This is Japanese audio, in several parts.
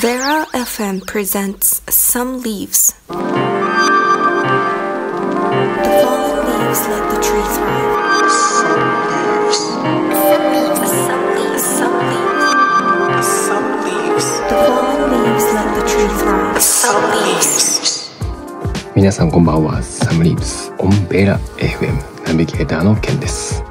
Vera FM presents Some Leaves. The fallen leaves let the tree thrive. Some leaves. Some leaves. Some leaves. Some leaves. Some leaves. The fallen leaves let the tree thrive. Some leaves. 皆さんこんばんはサムリーブスオンベラ FM ナビゲーターのケンです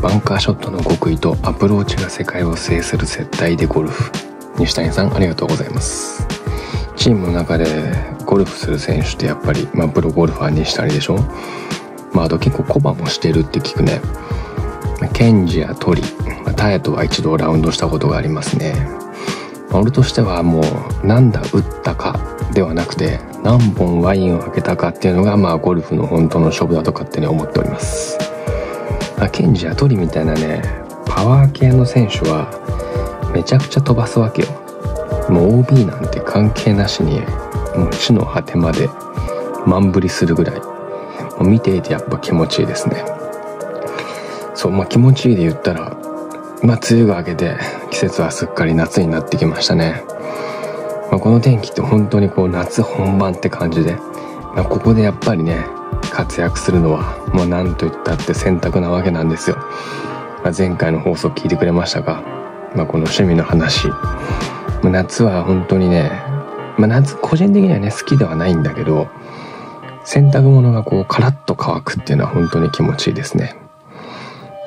バンカーショットの極意とアプローチが世界を制する接待でゴルフ西谷さんありがとうございます。チームの中でゴルフする選手ってやっぱり、まあ、プロゴルファー西谷でしょ？まああと結構コバもしてるって聞くね。ケンジやトリ、まあ、タエとは一度ラウンドしたことがありますね。俺としてはもうなんだ打ったかではなくて何本ワインを開けたかっていうのがまあゴルフの本当の勝負だと勝手に思っております、まあ、ケンジやトリみたいなねパワー系の選手はめちゃくちゃ飛ばすわけよ。もう OB なんて関係なしにもう地の果てまで満振りするぐらい。もう見ていてやっぱ気持ちいいですね。そうまあ気持ちいいで言ったらまあ梅雨が明けて季節はすっかり夏になってきましたね。まあ、この天気って本当にこう夏本番って感じで、まあ、ここでやっぱりね活躍するのはもう何と言ったって選択なわけなんですよ、まあ、前回の放送聞いてくれましたが、まあ、この趣味の話、夏は本当にね、まあ、夏個人的にはね好きではないんだけど洗濯物がこうカラッと乾くっていうのは本当に気持ちいいですね。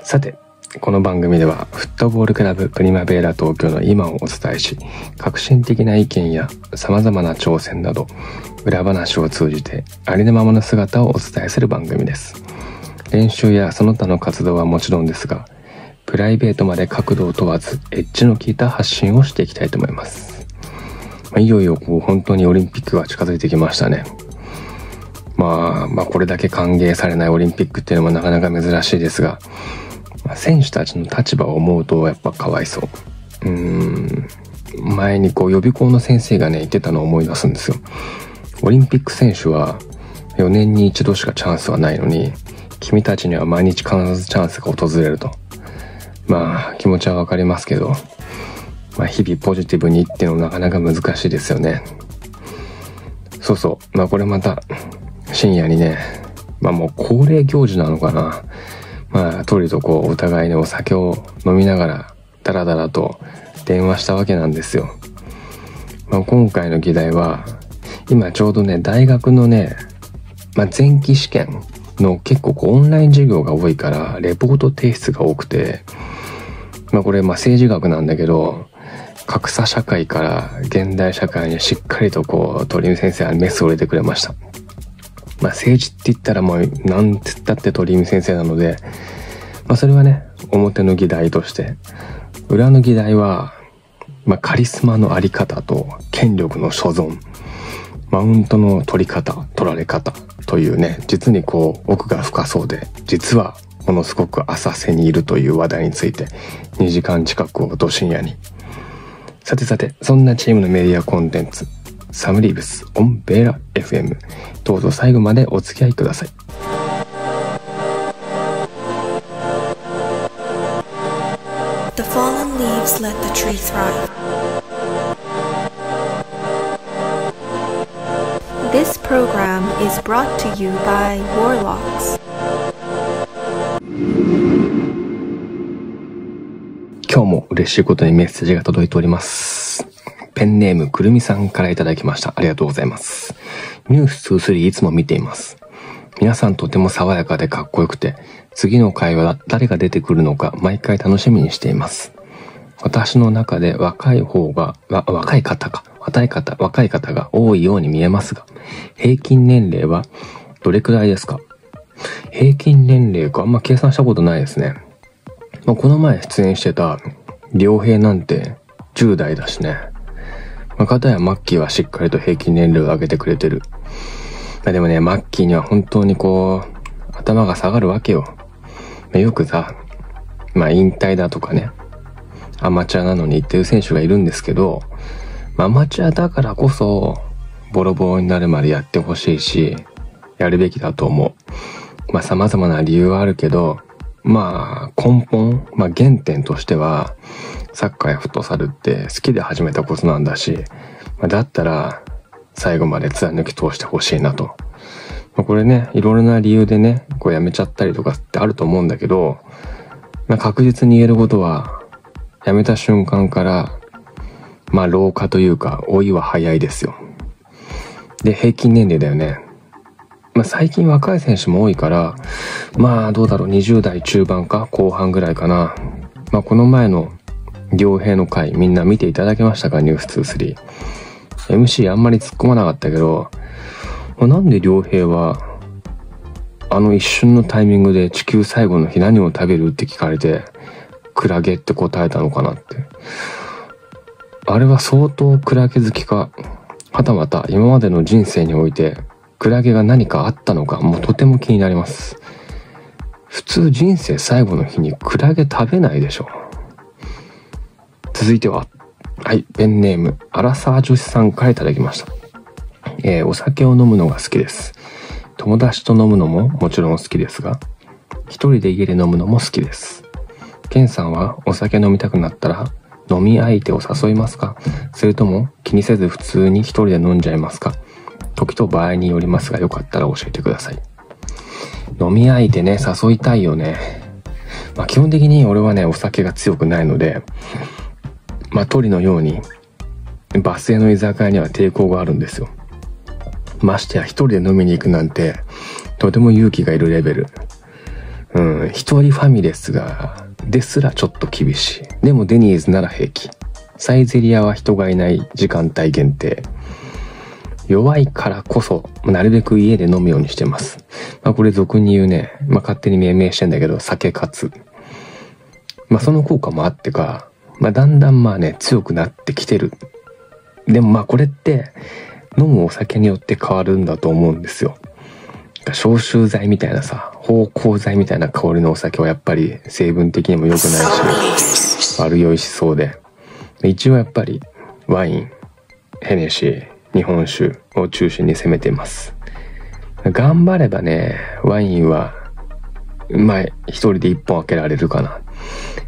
さてこの番組ではフットボールクラブプリマベーラ東京の今をお伝えし革新的な意見や様々な挑戦など裏話を通じてありのままの姿をお伝えする番組です。練習やその他の活動はもちろんですがプライベートまで角度を問わずエッジの効いた発信をしていきたいと思いますまあいよいよこう本当にオリンピックが近づいてきましたねまあまあこれだけ歓迎されないオリンピックっていうのもなかなか珍しいですがまあ選手たちの立場を思うとやっぱかわいそう。うーん。前にこう予備校の先生がね言ってたのを思い出すんですよ。オリンピック選手は4年に一度しかチャンスはないのに、君たちには毎日必ずチャンスが訪れると。まあ気持ちはわかりますけど、まあ日々ポジティブにっていうのもなかなか難しいですよね。そうそう。まあこれまた深夜にね、まあもう恒例行事なのかな。まあ、トリとこう、お互いにお酒を飲みながら、ダラダラと電話したわけなんですよ。まあ、今回の議題は、今ちょうどね、大学のね、まあ、前期試験の結構こうオンライン授業が多いから、レポート提出が多くて、まあ、これ、まあ、政治学なんだけど、格差社会から現代社会にしっかりとこう、鳥海先生はメスを入れてくれました。まあ政治って言ったらもうなんて言ったって鳥海先生なので、まあそれはね、表の議題として、裏の議題は、まあカリスマのあり方と権力の所存、マウントの取り方、取られ方というね、実にこう奥が深そうで、実はものすごく浅瀬にいるという話題について2時間近くをど深夜に。さてさて、そんなチームのメディアコンテンツ、サムリーブスオンベーラ FM どうぞ最後までお付き合いください THESE program is brought to you by Warlocks. 今日も嬉しいことにメッセージが届いております。ペンネームくるみさんからいただきました。ありがとうございます。ニュース23いつも見ています。皆さんとても爽やかでかっこよくて次の会話は誰が出てくるのか毎回楽しみにしています。私の中で若い方が、若い方か、若い方、若い方が多いように見えますが、平均年齢はどれくらいですか？平均年齢か？あんま計算したことないですね。まあ、この前出演してた良平なんて10代だしね。まあ、片やマッキーはしっかりと平均年齢を上げてくれてる。まあ、でもね、マッキーには本当にこう、頭が下がるわけよ。まあ、よくさ、まあ引退だとかね、アマチュアなのにってる選手がいるんですけど、まあアマチュアだからこそ、ボロボロになるまでやってほしいし、やるべきだと思う。まあ様々な理由はあるけど、まあ根本、まあ原点としては、サッカーやフットサルって好きで始めたことなんだし、まあ、だったら最後まで貫き通してほしいなと。まあ、これね、いろいろな理由でね、こうやめちゃったりとかってあると思うんだけど、まあ、確実に言えることは、やめた瞬間から、まあ老化というか、老いは早いですよ。で、平均年齢だよね。まあ、最近若い選手も多いから、まあどうだろう、20代中盤か後半ぐらいかな。まあこの前の良平の回みんな見ていただけましたか？ニュース23。MC あんまり突っ込まなかったけど、まあ、なんで良平はあの一瞬のタイミングで地球最後の日何を食べるって聞かれて、クラゲって答えたのかなって。あれは相当クラゲ好きか、はたまた今までの人生においてクラゲが何かあったのかもうとても気になります。普通人生最後の日にクラゲ食べないでしょ。続いてははいペンネームアラサー女子さんから頂きました。えー、お酒を飲むのが好きです。友達と飲むのももちろん好きですが一人で家で飲むのも好きです。ケンさんはお酒飲みたくなったら飲み相手を誘いますか？それとも気にせず普通に一人で飲んじゃいますか？時と場合によりますがよかったら教えてください。飲み相手ね、誘いたいよね。まあ基本的に俺はね、お酒が強くないので、まあ鳥のようにバス停の居酒屋には抵抗があるんですよ。ましてや一人で飲みに行くなんて、とても勇気がいるレベル。うん、一人ファミレスが、ですらちょっと厳しい。でもデニーズなら平気。サイゼリアは人がいない時間帯限定。弱いからこそ、なるべく家で飲むようにしてます。まあこれ俗に言うね、まあ勝手に命名してんだけど、酒活。まあその効果もあってか、まあだんだんまあね、強くなってきてる。でもまあこれって、飲むお酒によって変わるんだと思うんですよ。消臭剤みたいなさ、芳香剤みたいな香りのお酒はやっぱり成分的にも良くないし、悪酔いしそうで。一応やっぱりワイン、ヘネシー、日本酒を中心に攻めています。頑張ればね、ワインは、まあ、一人で一本開けられるかな。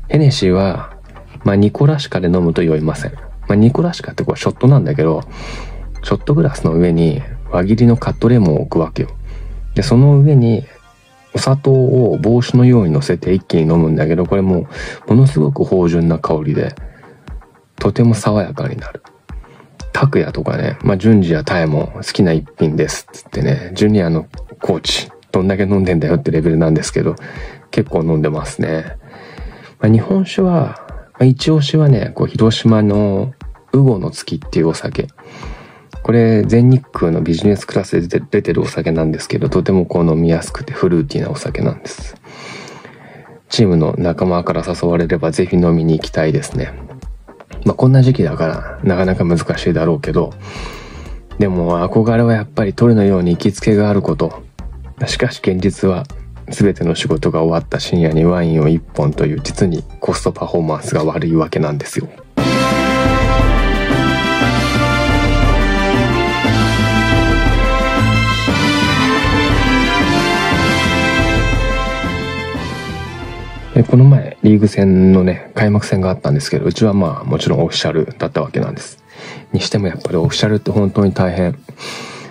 ヘネシーは、まあ、ニコラシカで飲むと酔いません。まあ、ニコラシカってこれショットなんだけど、ショットグラスの上に輪切りのカットレモンを置くわけよ。で、その上にお砂糖を帽子のように乗せて一気に飲むんだけど、これもものすごく芳醇な香りで、とても爽やかになる。拓也とかね、まあ、順次やタエも好きな一品ですっつってね、ジュニアのコーチ、どんだけ飲んでんだよってレベルなんですけど、結構飲んでますね。まあ、日本酒は、まあ、一押しはね、こう、広島のウゴの月っていうお酒。これ、全日空のビジネスクラスで出てるお酒なんですけど、とてもこう飲みやすくてフルーティーなお酒なんです。チームの仲間から誘われればぜひ飲みに行きたいですね。まあ、こんな時期だからなかなか難しいだろうけど、でも憧れはやっぱり鳥のように行きつけがあること。しかし現実は全ての仕事が終わった深夜にワインを1本という実にコストパフォーマンスが悪いわけなんですよ。この前、リーグ戦のね、開幕戦があったんですけど、うちはまあ、もちろんオフィシャルだったわけなんです。にしてもやっぱりオフィシャルって本当に大変。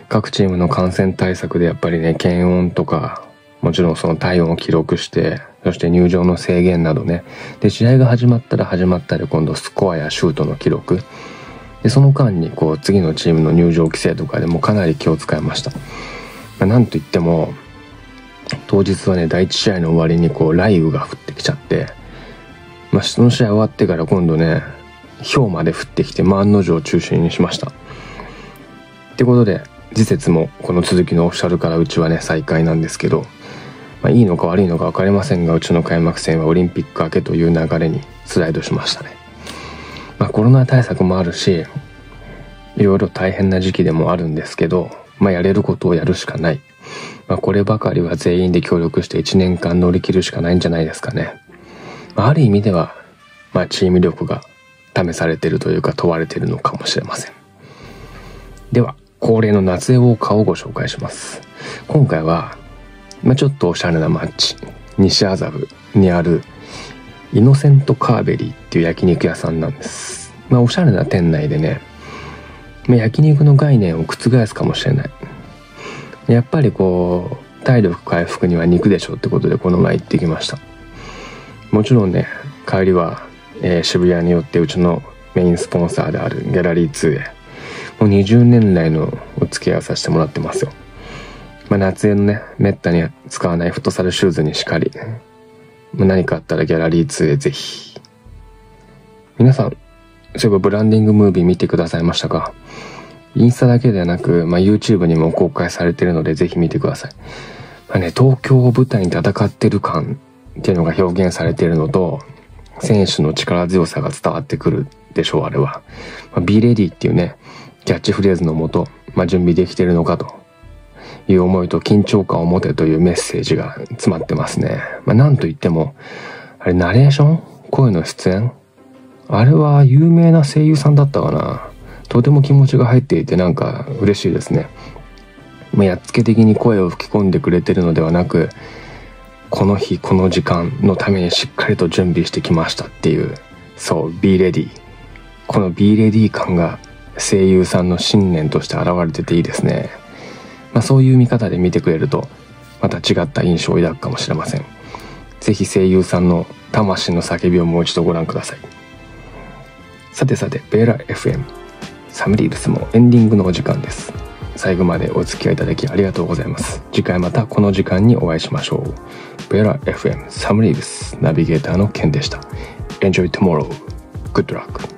各チームの感染対策でやっぱりね、検温とか、もちろんその体温を記録して、そして入場の制限などね。で、試合が始まったら始まったで今度スコアやシュートの記録。で、その間にこう、次のチームの入場規制とかでもかなり気を使いました。まあ、なんといっても、当日はね、第一試合の終わりにこう、雷雨が降ってきちゃって、まあ、その試合終わってから今度ね、氷まで降ってきて、まあ、案の定中心にしました。ってことで、次節もこの続きのオフィシャルからうちはね、再開なんですけど、まあ、いいのか悪いのか分かりませんが、うちの開幕戦はオリンピック明けという流れにスライドしましたね。まあ、コロナ対策もあるし、いろいろ大変な時期でもあるんですけど、まあ、やれることをやるしかない。まあ、こればかりは全員で協力して1年間乗り切るしかないんじゃないですかね。まあ、ある意味では、まあ、チーム力が試されてるというか問われてるのかもしれません。では、恒例の夏絵ウォーカーをご紹介します。今回は、まあ、ちょっとおしゃれな街、西麻布にあるイノセントカーベリーっていう焼肉屋さんなんですまあおしゃれな店内でね、まあ、焼肉の概念を覆すかもしれないやっぱりこう体力回復には肉でしょってことでこの前行ってきました。もちろんね帰りは、えー、渋谷によってうちのメインスポンサーであるギャラリー2へもう20年来のお付き合いをさせてもらってますよ。まあ、夏へのね、めったに使わないフットサルシューズにしかり、まあ、何かあったらギャラリー2へぜひ。皆さん、そういえばブランディングムービー見てくださいましたか？インスタだけではなく、まあ、YouTube にも公開されてるのでぜひ見てください。まあね、東京を舞台に戦ってる感っていうのが表現されてるのと、選手の力強さが伝わってくるでしょう、あれは。まあ、Be Ready っていうね、キャッチフレーズのもと、まあ、準備できてるのかという思いと緊張感を持てというメッセージが詰まってますね。まあ、なんといっても、あれ、ナレーション？声の出演？あれは有名な声優さんだったかな？とても気持ちが入っていてなんか嬉しいですね。まあ、やっつけ的に声を吹き込んでくれてるのではなく、この日この時間のためにしっかりと準備してきましたっていう、そう、Be Ready。この Be Ready 感が声優さんの信念として現れてていいですね。まあ、そういう見方で見てくれるとまた違った印象を抱くかもしれません是非声優さんの魂の叫びをもう一度ご覧くださいさてさてベーラ FM サムリーブスもエンディングのお時間です最後までお付き合いいただきありがとうございます次回またこの時間にお会いしましょうベラ FM サムリーブスナビゲーターのケンでした Enjoy tomorrow. Good luck.